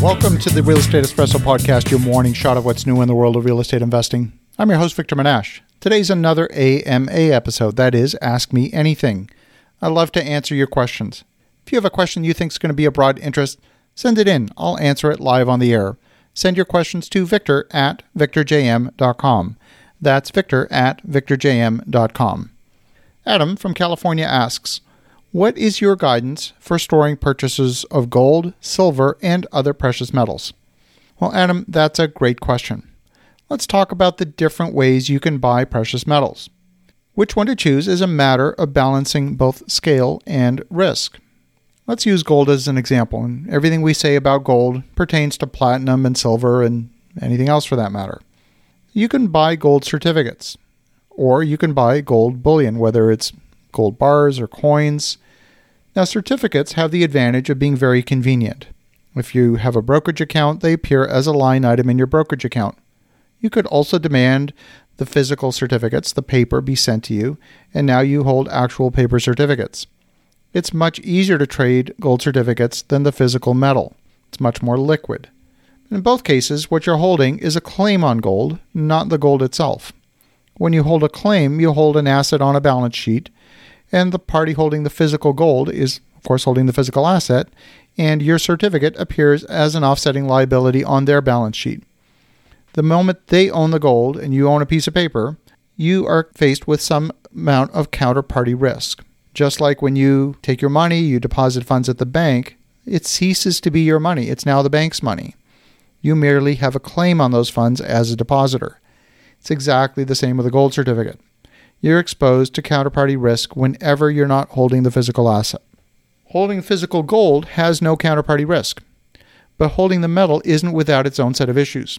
Welcome to the Real Estate Espresso Podcast, your morning shot of what's new in the world of real estate investing. I'm your host, Victor Menasce. Today's another AMA episode, that is, Ask Me Anything. I love to answer your questions. If you have a question you think is going to be of broad interest, send it in. I'll answer it live on the air. Send your questions to victor at victorjm.com. That's victor at victorjm.com. Adam from California asks, what is your guidance for storing purchases of gold, silver, and other precious metals? Well, Adam, that's a great question. Let's talk about the different ways you can buy precious metals. Which one to choose is a matter of balancing both scale and risk. Let's use gold as an example, and everything we say about gold pertains to platinum and silver and anything else for that matter. You can buy gold certificates, or you can buy gold bullion, whether it's gold bars or coins. Now, certificates have the advantage of being very convenient. If you have a brokerage account, they appear as a line item in your brokerage account. You could also demand the physical certificates, the paper, be sent to you, and now you hold actual paper certificates. It's much easier to trade gold certificates than the physical metal. It's much more liquid. In both cases, what you're holding is a claim on gold, not the gold itself. When you hold a claim, you hold an asset on a balance sheet, and the party holding the physical gold is, of course, holding the physical asset, and your certificate appears as an offsetting liability on their balance sheet. The moment they own the gold and you own a piece of paper, you are faced with some amount of counterparty risk. Just like when you take your money, you deposit funds at the bank, it ceases to be your money. It's now the bank's money. You merely have a claim on those funds as a depositor. It's exactly the same with a gold certificate you're exposed to counterparty risk whenever you're not holding the physical asset. Holding physical gold has no counterparty risk, but holding the metal isn't without its own set of issues.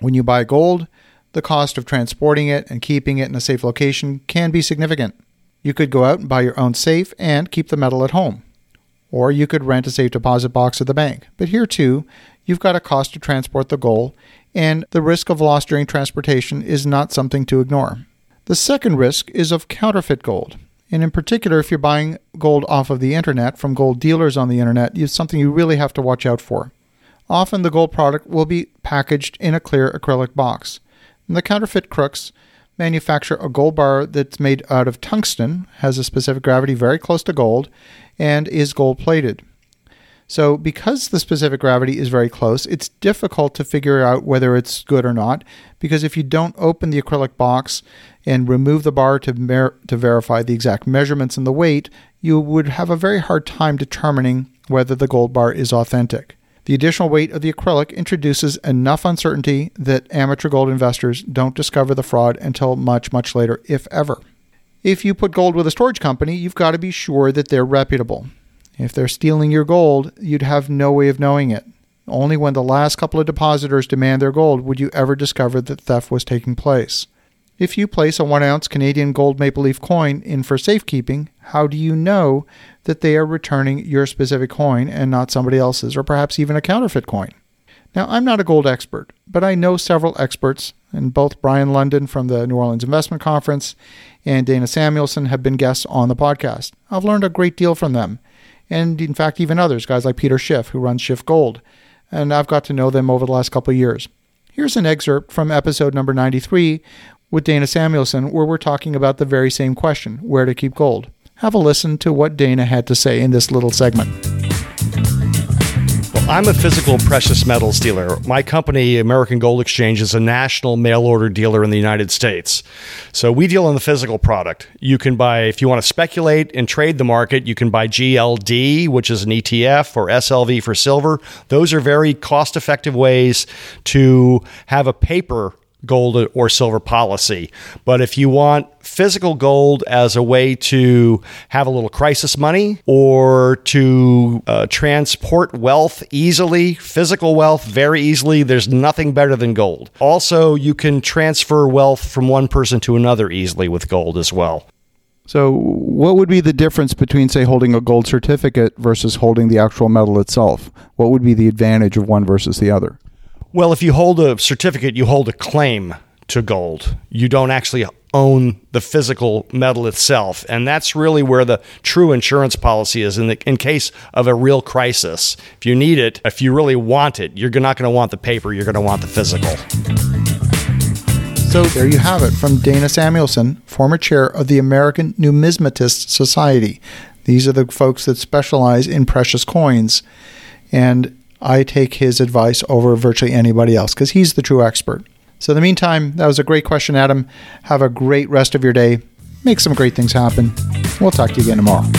When you buy gold, the cost of transporting it and keeping it in a safe location can be significant. You could go out and buy your own safe and keep the metal at home. Or you could rent a safe deposit box at the bank. But here too, you've got a cost to transport the gold, and the risk of loss during transportation is not something to ignore. The second risk is of counterfeit gold. And in particular, if you're buying gold off of the internet from gold dealers on the internet, it's something you really have to watch out for. Often the gold product will be packaged in a clear acrylic box. And the counterfeit crooks manufacture a gold bar that's made out of tungsten, has a specific gravity very close to gold, and is gold plated. So, because the specific gravity is very close, it's difficult to figure out whether it's good or not. Because if you don't open the acrylic box and remove the bar to, mer- to verify the exact measurements and the weight, you would have a very hard time determining whether the gold bar is authentic. The additional weight of the acrylic introduces enough uncertainty that amateur gold investors don't discover the fraud until much, much later, if ever. If you put gold with a storage company, you've got to be sure that they're reputable. If they're stealing your gold, you'd have no way of knowing it. Only when the last couple of depositors demand their gold would you ever discover that theft was taking place. If you place a 1 ounce Canadian gold maple leaf coin in for safekeeping, how do you know that they are returning your specific coin and not somebody else's, or perhaps even a counterfeit coin? Now, I'm not a gold expert, but I know several experts, and both Brien Lundin from the New Orleans Investment Conference and Dana Samuelson have been guests on the podcast. I've learned a great deal from them and in fact, even others, guys like Peter Schiff, who runs Schiff Gold. And I've got to know them over the last couple of years. Here's an excerpt from episode number 93 with Dana Samuelson, where we're talking about the very same question where to keep gold. Have a listen to what Dana had to say in this little segment. I'm a physical precious metals dealer. My company, American Gold Exchange, is a national mail order dealer in the United States. So we deal in the physical product. You can buy, if you want to speculate and trade the market, you can buy GLD, which is an ETF, or SLV for silver. Those are very cost effective ways to have a paper gold or silver policy. But if you want physical gold as a way to have a little crisis money or to uh, transport wealth easily, physical wealth very easily, there's nothing better than gold. Also, you can transfer wealth from one person to another easily with gold as well. So, what would be the difference between, say, holding a gold certificate versus holding the actual metal itself? What would be the advantage of one versus the other? Well, if you hold a certificate, you hold a claim to gold. You don't actually own the physical metal itself. And that's really where the true insurance policy is in, the, in case of a real crisis. If you need it, if you really want it, you're not going to want the paper, you're going to want the physical. So there you have it from Dana Samuelson, former chair of the American Numismatist Society. These are the folks that specialize in precious coins. And I take his advice over virtually anybody else because he's the true expert. So, in the meantime, that was a great question, Adam. Have a great rest of your day. Make some great things happen. We'll talk to you again tomorrow.